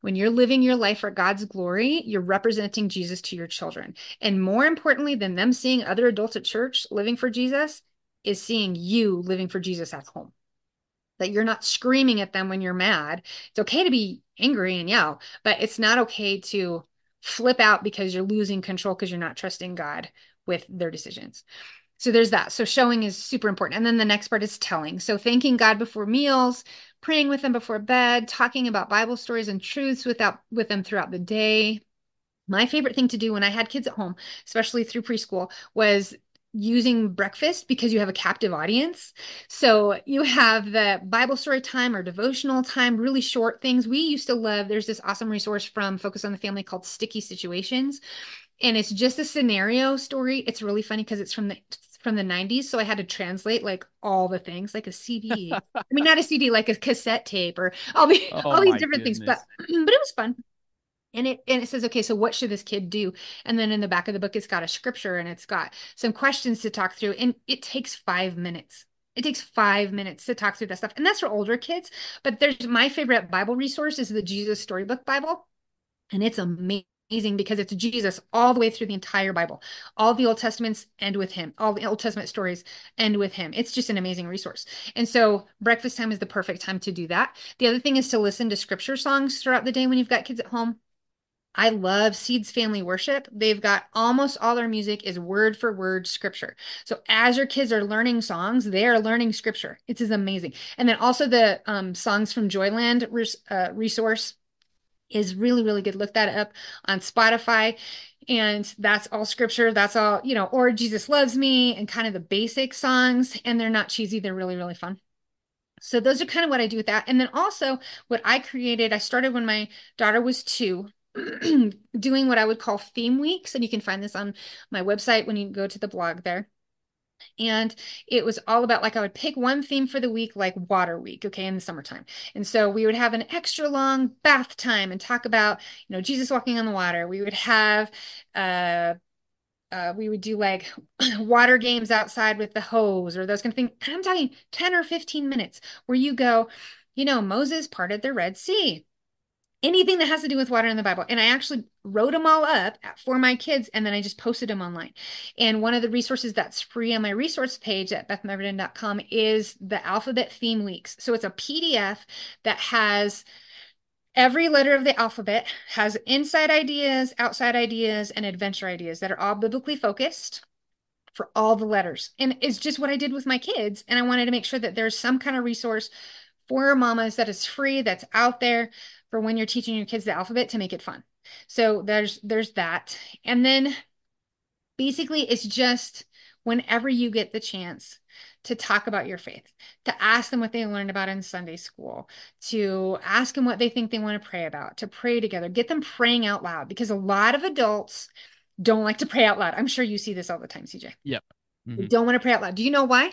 When you're living your life for God's glory, you're representing Jesus to your children. And more importantly than them seeing other adults at church living for Jesus is seeing you living for Jesus at home. That you're not screaming at them when you're mad. It's okay to be angry and yell, but it's not okay to flip out because you're losing control because you're not trusting God with their decisions. So there's that. So showing is super important. And then the next part is telling. So thanking God before meals, praying with them before bed, talking about Bible stories and truths without with them throughout the day. My favorite thing to do when I had kids at home, especially through preschool, was using breakfast because you have a captive audience. So you have the Bible story time or devotional time, really short things. We used to love, there's this awesome resource from Focus on the Family called Sticky Situations. And it's just a scenario story. It's really funny because it's from the from the 90s so i had to translate like all the things like a cd i mean not a cd like a cassette tape or all, the, oh, all these different goodness. things but but it was fun. And it and it says okay so what should this kid do? And then in the back of the book it's got a scripture and it's got some questions to talk through and it takes five minutes. It takes five minutes to talk through that stuff and that's for older kids but there's my favorite bible resource is the jesus storybook bible and it's amazing because it's Jesus all the way through the entire Bible. All the Old Testaments end with him. All the Old Testament stories end with him. It's just an amazing resource. And so breakfast time is the perfect time to do that. The other thing is to listen to scripture songs throughout the day when you've got kids at home. I love Seeds Family Worship. They've got almost all their music is word for word scripture. So as your kids are learning songs, they are learning scripture. It is amazing. And then also the um, songs from Joyland res- uh, resource is really, really good. Look that up on Spotify. And that's all scripture. That's all, you know, or Jesus loves me and kind of the basic songs. And they're not cheesy. They're really, really fun. So those are kind of what I do with that. And then also what I created, I started when my daughter was two, doing what I would call theme weeks. And you can find this on my website when you go to the blog there and it was all about like I would pick one theme for the week, like water week, okay, in the summertime. And so we would have an extra long bath time and talk about, you know, Jesus walking on the water. We would have uh uh, we would do like water games outside with the hose or those kind of things. I'm talking 10 or 15 minutes where you go, you know, Moses parted the Red Sea anything that has to do with water in the Bible. And I actually wrote them all up for my kids and then I just posted them online. And one of the resources that's free on my resource page at bethmeverden.com is the alphabet theme weeks. So it's a PDF that has every letter of the alphabet has inside ideas, outside ideas, and adventure ideas that are all biblically focused for all the letters. And it's just what I did with my kids. And I wanted to make sure that there's some kind of resource for mamas that is free, that's out there for when you're teaching your kids the alphabet to make it fun. So there's there's that. And then basically it's just whenever you get the chance to talk about your faith, to ask them what they learned about in Sunday school, to ask them what they think they want to pray about, to pray together, get them praying out loud because a lot of adults don't like to pray out loud. I'm sure you see this all the time, CJ. Yep. Mm-hmm. They don't want to pray out loud. Do you know why?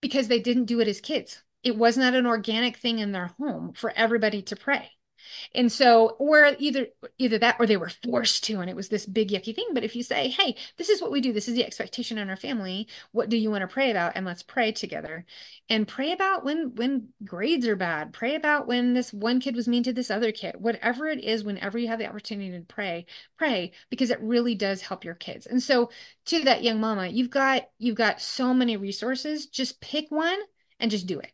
Because they didn't do it as kids. It was not an organic thing in their home for everybody to pray. And so, or either either that or they were forced to, and it was this big yucky thing. But if you say, hey, this is what we do, this is the expectation in our family, what do you want to pray about? And let's pray together. And pray about when when grades are bad, pray about when this one kid was mean to this other kid, whatever it is, whenever you have the opportunity to pray, pray, because it really does help your kids. And so to that young mama, you've got you've got so many resources. Just pick one and just do it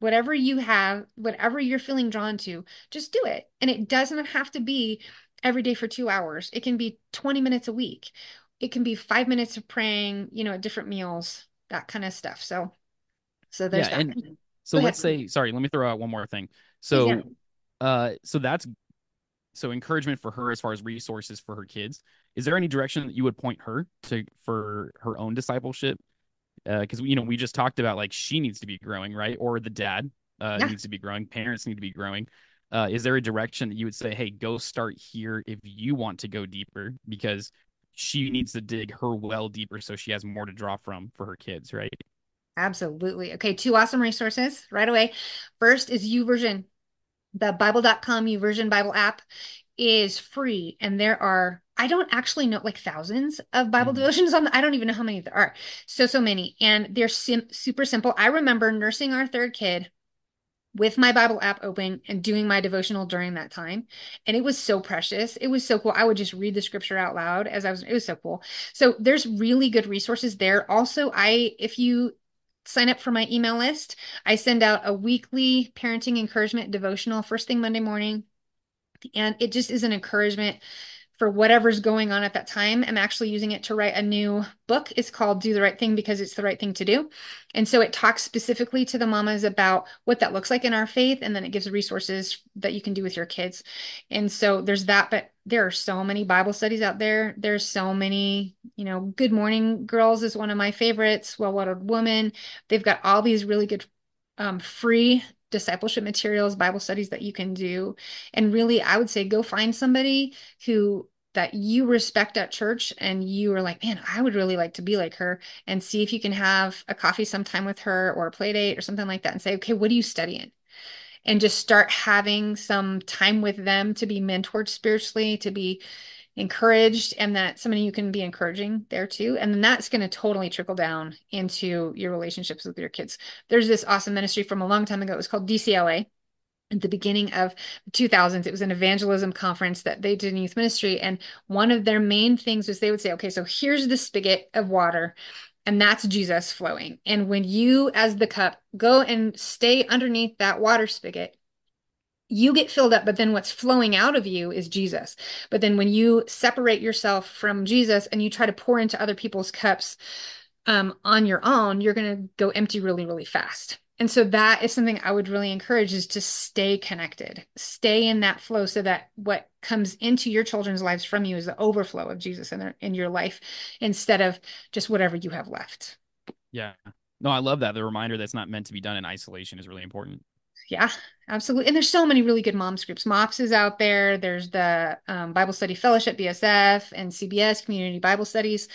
whatever you have, whatever you're feeling drawn to, just do it. And it doesn't have to be every day for two hours. It can be 20 minutes a week. It can be five minutes of praying, you know, at different meals, that kind of stuff. So, so there's yeah, that. And so Go let's ahead. say, sorry, let me throw out one more thing. So, yeah. uh, so that's so encouragement for her as far as resources for her kids. Is there any direction that you would point her to for her own discipleship? Because uh, you know we just talked about like she needs to be growing right? Or the dad uh, yeah. needs to be growing parents need to be growing. Uh, is there a direction that you would say hey go start here if you want to go deeper because she needs to dig her well deeper so she has more to draw from for her kids right? Absolutely. Okay two awesome resources right away. First is YouVersion the bible.com YouVersion bible app is free and there are I don't actually know like thousands of Bible mm-hmm. devotions on. The, I don't even know how many there are. So so many, and they're sim- super simple. I remember nursing our third kid with my Bible app open and doing my devotional during that time. And it was so precious. It was so cool. I would just read the scripture out loud as I was, it was so cool. So there's really good resources there. Also, I, if you sign up for my email list, I send out a weekly parenting encouragement devotional first thing Monday morning. And it just is an encouragement for whatever's going on at that time. I'm actually using it to write a new book. It's called Do the Right Thing because it's the right thing to do. And so it talks specifically to the mamas about what that looks like in our faith. And then it gives resources that you can do with your kids. And so there's that, but there are so many Bible studies out there. There's so many, you know, Good Morning Girls is one of my favorites, Well Watered Woman. They've got all these really good um, free discipleship materials, Bible studies that you can do. And really, I would say go find somebody who that you respect at church and you are like, man, I would really like to be like her and see if you can have a coffee sometime with her or a play date or something like that and say, okay, what are you studying? And just start having some time with them to be mentored spiritually, to be encouraged and that somebody you can be encouraging there too. And then that's going to totally trickle down into your relationships with your kids. There's this awesome ministry from a long time ago. It was called DCLA. At the beginning of 2000s, it was an evangelism conference that they did in youth ministry. And one of their main things was they would say, okay, so here's the spigot of water and that's Jesus flowing. And when you, as the cup, go and stay underneath that water spigot, you get filled up, but then what's flowing out of you is Jesus. But then when you separate yourself from Jesus and you try to pour into other people's cups um, on your own, you're going to go empty really, really fast. And so that is something I would really encourage is to stay connected, stay in that flow so that what comes into your children's lives from you is the overflow of Jesus in, their, in your life instead of just whatever you have left. Yeah. No, I love that. The reminder that's not meant to be done in isolation is really important. Yeah, absolutely. And there's so many really good moms groups. MOPS is out there. There's the um, Bible Study Fellowship, BSF, and CBS Community Bible Studies.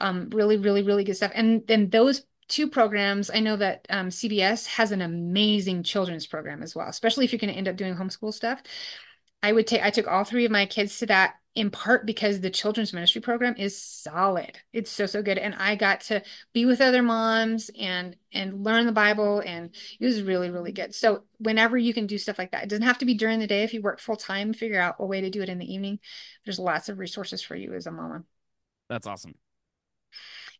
Um, really, really, really good stuff. And then those two programs, I know that um, CBS has an amazing children's program as well, especially if you're going to end up doing homeschool stuff. I would take I took all three of my kids to that in part because the children's ministry program is solid. It's so so good and I got to be with other moms and and learn the Bible and it was really really good. So whenever you can do stuff like that. It doesn't have to be during the day if you work full time, figure out a way to do it in the evening. There's lots of resources for you as a mama. That's awesome.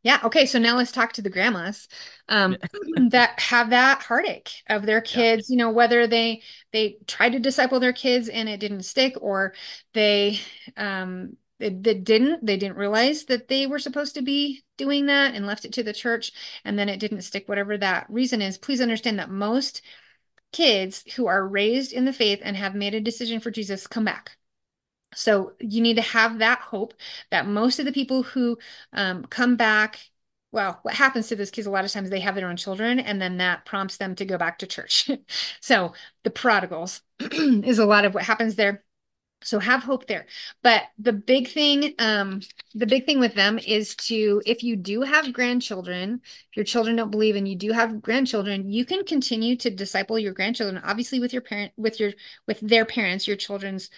Yeah. Okay. So now let's talk to the grandmas um, that have that heartache of their kids. Yeah. You know, whether they they tried to disciple their kids and it didn't stick, or they um, they, they didn't. They didn't realize that they were supposed to be doing that and left it to the church, and then it didn't stick. Whatever that reason is, please understand that most kids who are raised in the faith and have made a decision for Jesus come back. So you need to have that hope that most of the people who um, come back, well, what happens to those kids a lot of times they have their own children, and then that prompts them to go back to church. so the prodigals is a lot of what happens there. So have hope there. But the big thing, um, the big thing with them is to, if you do have grandchildren, if your children don't believe and you do have grandchildren, you can continue to disciple your grandchildren, obviously with your parent, with your, with their parents, your children's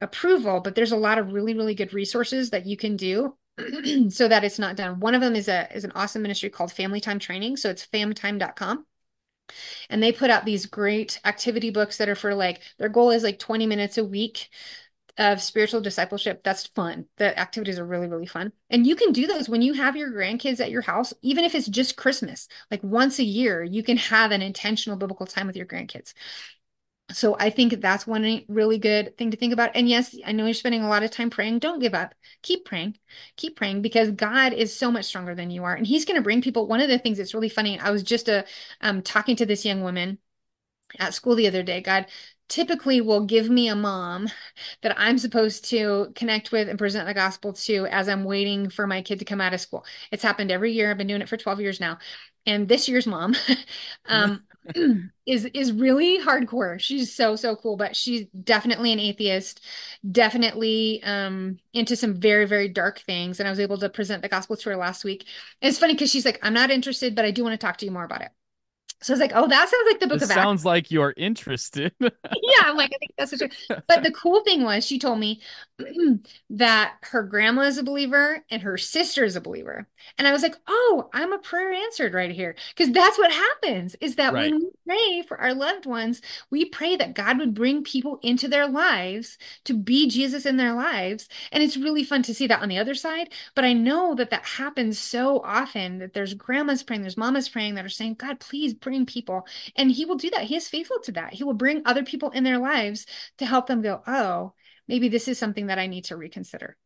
approval, but there's a lot of really, really good resources that you can do so that it's not done. One of them is a is an awesome ministry called Family Time Training. So it's famtime.com. And they put out these great activity books that are for like their goal is like 20 minutes a week of spiritual discipleship. That's fun. The activities are really, really fun. And you can do those when you have your grandkids at your house, even if it's just Christmas, like once a year, you can have an intentional biblical time with your grandkids so I think that's one really good thing to think about. And yes, I know you're spending a lot of time praying. Don't give up. Keep praying. Keep praying because God is so much stronger than you are. And he's going to bring people. One of the things that's really funny, I was just a, uh, um, talking to this young woman at school the other day. God typically will give me a mom that I'm supposed to connect with and present the gospel to as I'm waiting for my kid to come out of school. It's happened every year. I've been doing it for 12 years now. And this year's mom um, is is really hardcore. She's so so cool, but she's definitely an atheist, definitely um into some very very dark things and I was able to present the gospel to her last week. And it's funny cuz she's like I'm not interested, but I do want to talk to you more about it. So I was like, oh, that sounds like the book this of Acts. sounds like you're interested. yeah, I'm like, I think that's true. But the cool thing was, she told me that her grandma is a believer and her sister is a believer. And I was like, oh, I'm a prayer answered right here. Because that's what happens is that Right. when we pray for our loved ones, we pray that God would bring people into their lives to be Jesus in their lives. And it's really fun to see that on the other side. But I know that that happens so often that there's grandmas praying, there's mamas praying that are saying, God, please bring people. And He will do that. He is faithful to that. He will bring other people in their lives to help them go, oh, maybe this is something that I need to reconsider.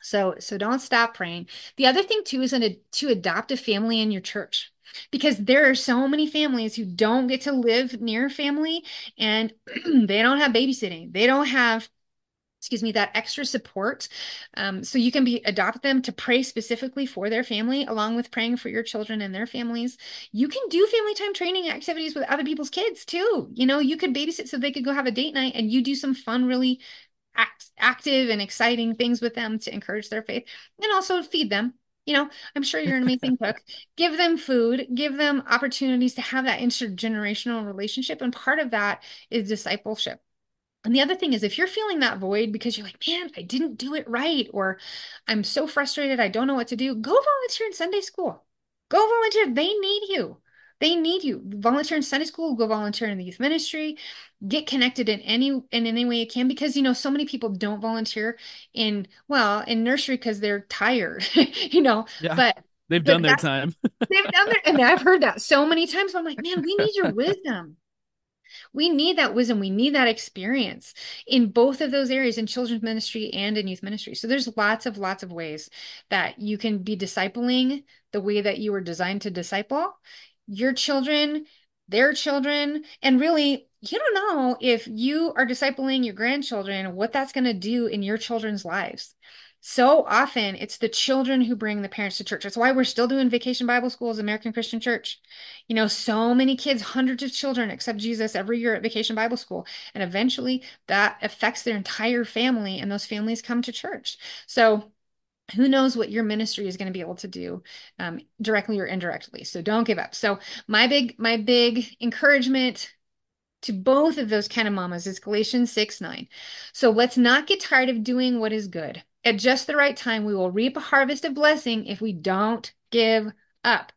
So, so don't stop praying. The other thing too is an, to adopt a family in your church because there are so many families who don't get to live near family and they don't have babysitting. They don't have excuse me, that extra support. Um, so you can be adopt them to pray specifically for their family, along with praying for your children and their families. You can do family time training activities with other people's kids too. You know, you could babysit so they could go have a date night and you do some fun, really act, active and exciting things with them to encourage their faith and also feed them. You know, I'm sure you're an amazing cook. Give them food, give them opportunities to have that intergenerational relationship. And part of that is discipleship. And the other thing is, if you're feeling that void because you're like, man, I didn't do it right, or I'm so frustrated, I don't know what to do, go volunteer in Sunday school. Go volunteer. They need you. They need you. Volunteer in Sunday school, go volunteer in the youth ministry, get connected in any in any way you can because you know so many people don't volunteer in well in nursery because they're tired, you know. Yeah. But they've done their time. they've done their and I've heard that so many times. I'm like, man, we need your wisdom. We need that wisdom. We need that experience in both of those areas in children's ministry and in youth ministry. So there's lots of lots of ways that you can be discipling the way that you were designed to disciple your children, their children, and really you don't know if you are discipling your grandchildren what that's going to do in your children's lives. So often it's the children who bring the parents to church. That's why we're still doing vacation Bible schools, American Christian Church. You know, so many kids, hundreds of children accept Jesus every year at Vacation Bible School. And eventually that affects their entire family, and those families come to church. So, who knows what your ministry is going to be able to do um, directly or indirectly. So, don't give up. So, my big, my big encouragement to both of those kind of mamas is Galatians 6 9. So, let's not get tired of doing what is good. At just the right time, we will reap a harvest of blessing if we don't give up.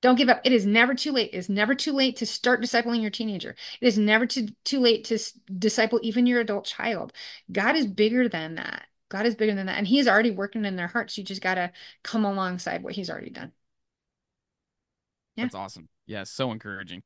Don't give up. It is never too late. It is never too late to start discipling your teenager. It is never too, too late to disciple even your adult child. God is bigger than that. God is bigger than that. And He is already working in their hearts. You just got to come alongside what He's already done. Yeah. That's awesome. Yeah, so encouraging.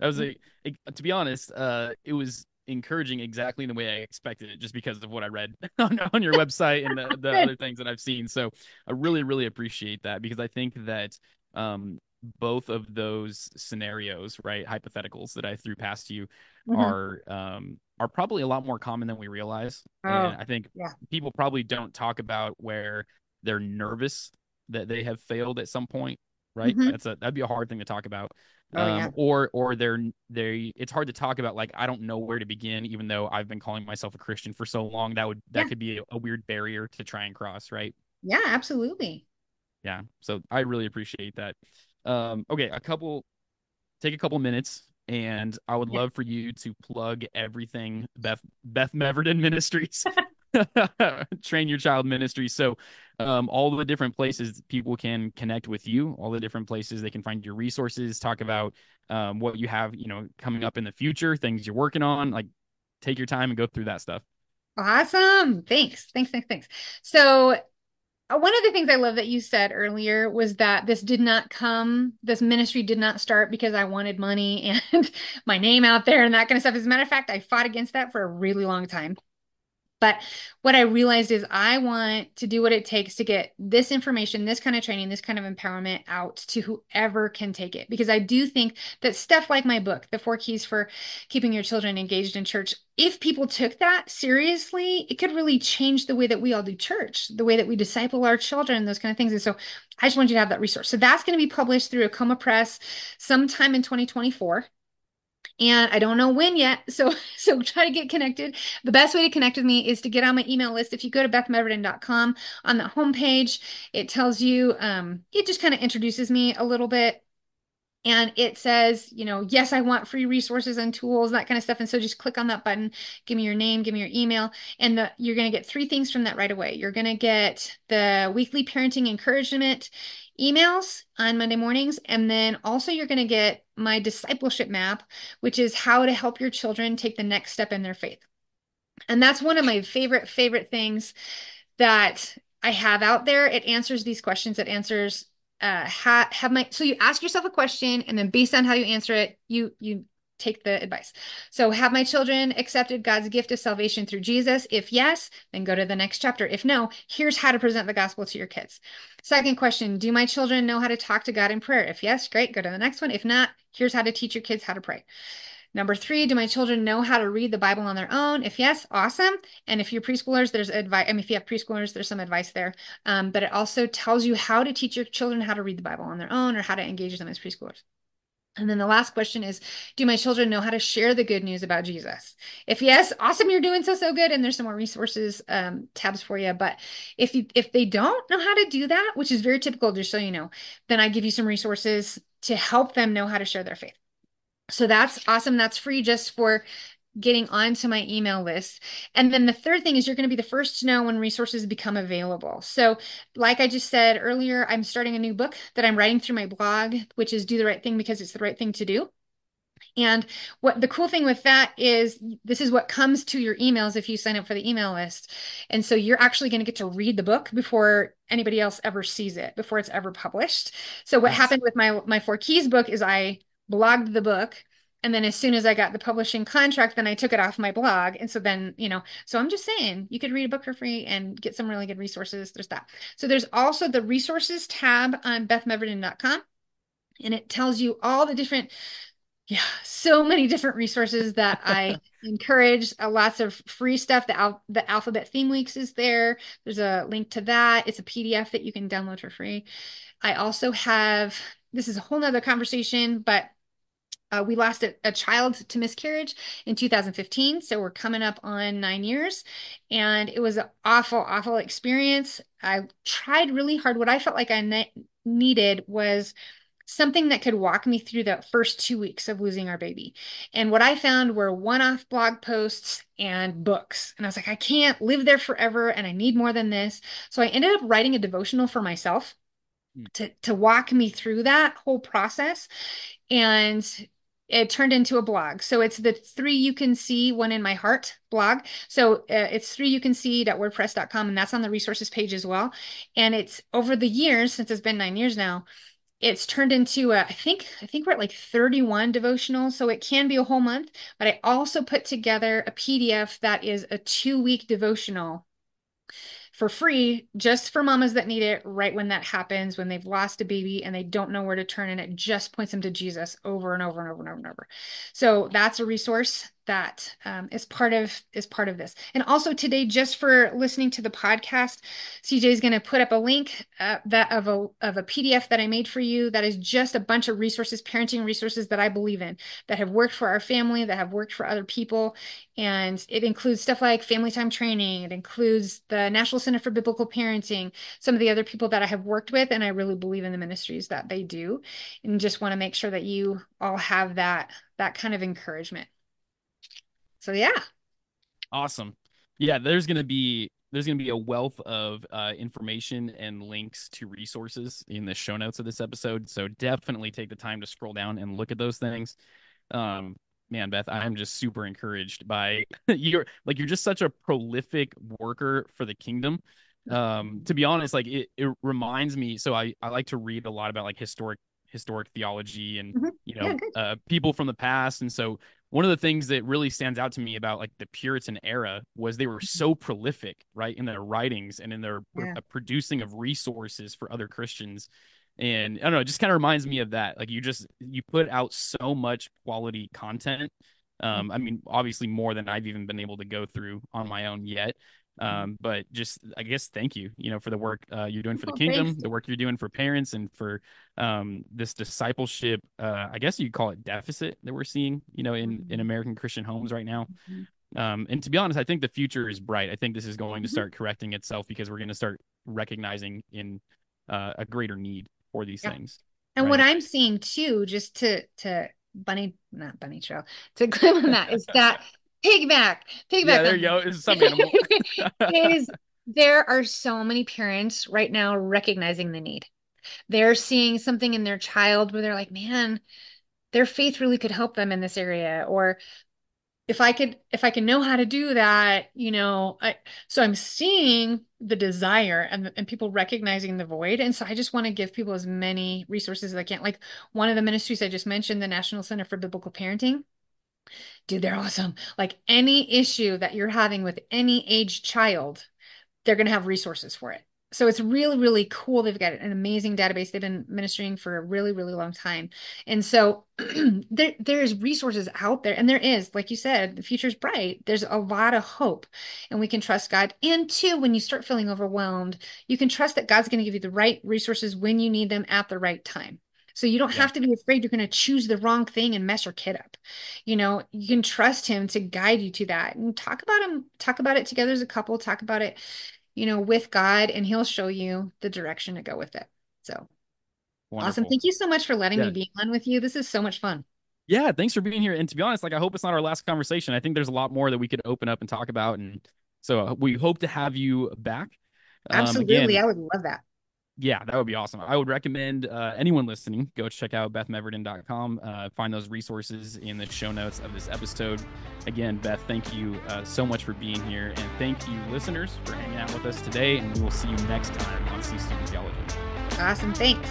That was a, a to be honest, uh, it was encouraging exactly in the way I expected it, just because of what I read on, on your website and the, the other things that I've seen. So I really, really appreciate that because I think that um, both of those scenarios, right, hypotheticals that I threw past you, Mhm. are um, are probably a lot more common than we realize. Oh, and I think yeah. people probably don't talk about where they're nervous that they have failed at some point, right? Mhm. That's a that'd be a hard thing to talk about. Oh, um, yeah. or or they're they it's hard to talk about like I don't know where to begin, even though I've been calling myself a Christian for so long. That would that Yeah. could be a, a weird barrier to try and cross, right? Yeah, absolutely. Yeah. So I really appreciate that. Um, okay, a couple take a couple minutes and I would Yeah. love for you to plug everything Beth Beth Meverden Ministries. Train your child ministry. So um, all the different places people can connect with you, all the different places they can find your resources, talk about um, what you have, you know, coming up in the future, things you're working on. Like take your time and go through that stuff. Awesome. Thanks. Thanks. Thanks. Thanks. So, uh, one of the things I love that you said earlier was that this did not come, this ministry did not start because I wanted money and my name out there and that kind of stuff. As a matter of fact, I fought against that for a really long time. But what I realized is I want to do what it takes to get this information, this kind of training, this kind of empowerment out to whoever can take it. Because I do think that stuff like my book, The Four Keys for Keeping Your Children Engaged in Church, if people took that seriously, it could really change the way that we all do church, the way that we disciple our children, those kind of things. And so I just want you to have that resource. So that's going to be published through Acoma Press sometime in 2024 and I don't know when yet. So so try to get connected. The best way to connect with me is to get on my email list. If you go to bethmeverden.com on the homepage, it tells you um it just kind of introduces me a little bit and it says, you know, yes, I want free resources and tools, that kind of stuff. And so just click on that button, give me your name, give me your email, and the, you're going to get three things from that right away. You're going to get the weekly parenting encouragement emails on Monday mornings, and then also you're going to get my discipleship map, which is how to help your children take the next step in their faith. And that's one of my favorite, favorite things that I have out there. It answers these questions. It answers uh ha- have my so you ask yourself a question and then based on how you answer it you you take the advice so have my children accepted god's gift of salvation through jesus if yes then go to the next chapter if no here's how to present the gospel to your kids second question do my children know how to talk to god in prayer if yes great go to the next one if not here's how to teach your kids how to pray Number three, do my children know how to read the Bible on their own? If yes, awesome. And if you're preschoolers, there's advice. I mean, if you have preschoolers, there's some advice there. Um, but it also tells you how to teach your children how to read the Bible on their own or how to engage them as preschoolers. And then the last question is Do my children know how to share the good news about Jesus? If yes, awesome, you're doing so, so good. And there's some more resources um, tabs for you. But if you, if they don't know how to do that, which is very typical, just so you know, then I give you some resources to help them know how to share their faith. So that's awesome. That's free just for getting onto my email list. And then the third thing is you're going to be the first to know when resources become available. So, like I just said earlier, I'm starting a new book that I'm writing through my blog, which is Do the Right Thing because it's the right thing to do. And what the cool thing with that is this is what comes to your emails if you sign up for the email list. And so you're actually going to get to read the book before anybody else ever sees it, before it's ever published. So what nice. happened with my my Four Keys book is I blogged the book and then as soon as I got the publishing contract, then I took it off my blog. And so then, you know, so I'm just saying you could read a book for free and get some really good resources. There's that. So there's also the resources tab on bethmeverden.com. And it tells you all the different, yeah, so many different resources that I encourage. Uh, lots of free stuff. The, al- the Alphabet Theme Weeks is there. There's a link to that. It's a PDF that you can download for free. I also have, this is a whole nother conversation, but uh, we lost a, a, child to miscarriage in 2015, so we're coming up on nine years, and it was an awful, awful experience. I tried really hard. What I felt like I ne- needed was something that could walk me through the first two weeks of losing our baby. And what I found were one-off blog posts and books. And I was like, I can't live there forever, and I need more than this. So I ended up writing a devotional for myself hmm. to to walk me through that whole process and it turned into a blog. So it's the three you can see one in my heart blog. So uh, it's three you can see see.wordpress.com and that's on the resources page as well. And it's over the years since it's been nine years now, it's turned into a, I think I think we're at like 31 devotional, so it can be a whole month. But I also put together a PDF that is a two week devotional for free just for mamas that need it right when that happens when they've lost a baby and they don't know where to turn and it just points them to jesus over and over and over and over and over. So that's a resource that um, is part of is part of this. And also today just for listening to the podcast cj is going to put up a link uh, that of a of a pdf that i made for you that is just a bunch of resources parenting resources that i believe in that have worked for our family that have worked for other people. And it includes stuff like family time training. It includes the national center for biblical parenting some of the other people that i have worked with and i really believe in the ministries that they do. And just want to make sure that you all have that that kind of encouragement so yeah. Awesome. Yeah, there's gonna be there's gonna be a wealth of uh, information and links to resources in the show notes of this episode. So definitely take the time to scroll down and look at those things. Um, man, Beth, I'm just super encouraged by you're like you're just such a prolific worker for the kingdom. Um, to be honest, like it, it reminds me. So I I like to read a lot about like historic historic theology and mm-hmm. you know yeah, uh, people from the past and so one of the things that really stands out to me about like the Puritan era was they were mm-hmm. so prolific, right, in their writings and in their yeah. uh, producing of resources for other Christians. And I don't know, it just kind of reminds me of that. Like you just you put out so much quality content. Um, I mean, obviously more than I've even been able to go through on my own yet. Mm-hmm. Um, but just I guess thank you, you know, for the work uh, you're doing for the kingdom, the work you're doing for parents, and for um, this discipleship. Uh, I guess you call it deficit that we're seeing, you know, in in mm-hmm. American Christian homes right now. Mm-hmm. Um, and to be honest, I think the future is bright. I think this is going to start correcting itself because we're going to start recognizing in uh, a greater need for these yeah. things. And right. what I'm seeing too, just to to bunny not bunny trail to clip on that is that pigback pigback. Yeah, there you go. It's some animal. is there are so many parents right now recognizing the need. They're seeing something in their child where they're like, man, their faith really could help them in this area or if i could if i can know how to do that you know I, so i'm seeing the desire and, and people recognizing the void and so i just want to give people as many resources as i can like one of the ministries i just mentioned the national center for biblical parenting dude they're awesome. Like any issue that you're having with any age child they're going to have resources for it. So it's really really cool. They've got an amazing database. They've been ministering for a really really long time. And so there there's resources out there and there is. Like you said the future's bright. There's a lot of hope and we can trust god. And two when you start feeling overwhelmed you can trust that god's going to give you the right resources when you need them at the right time so you don't yeah. have to be afraid you're going to choose the wrong thing and mess your kid up. You know, you can trust him to guide you to that and talk about him, talk about it together as a couple, talk about it you know, with God, and He'll show you the direction to go with it. So Wonderful. awesome. Thank you so much for letting yeah. me be on with you. This is so much fun. Yeah, thanks for being here. And to be honest, like I hope it's not our last conversation. I think there's a lot more that we could open up and talk about. And so uh, we hope to have you back. Um, Absolutely. Um, again, I would love that yeah, that would be awesome. I would recommend uh, anyone listening go check out bethmeverden.com. Uh, find those resources in the show notes of this episode. Again, Beth, thank you uh, so much for being here. And thank you, listeners, for hanging out with us today. And we will see you next time on C Student Theology. Awesome. Thanks.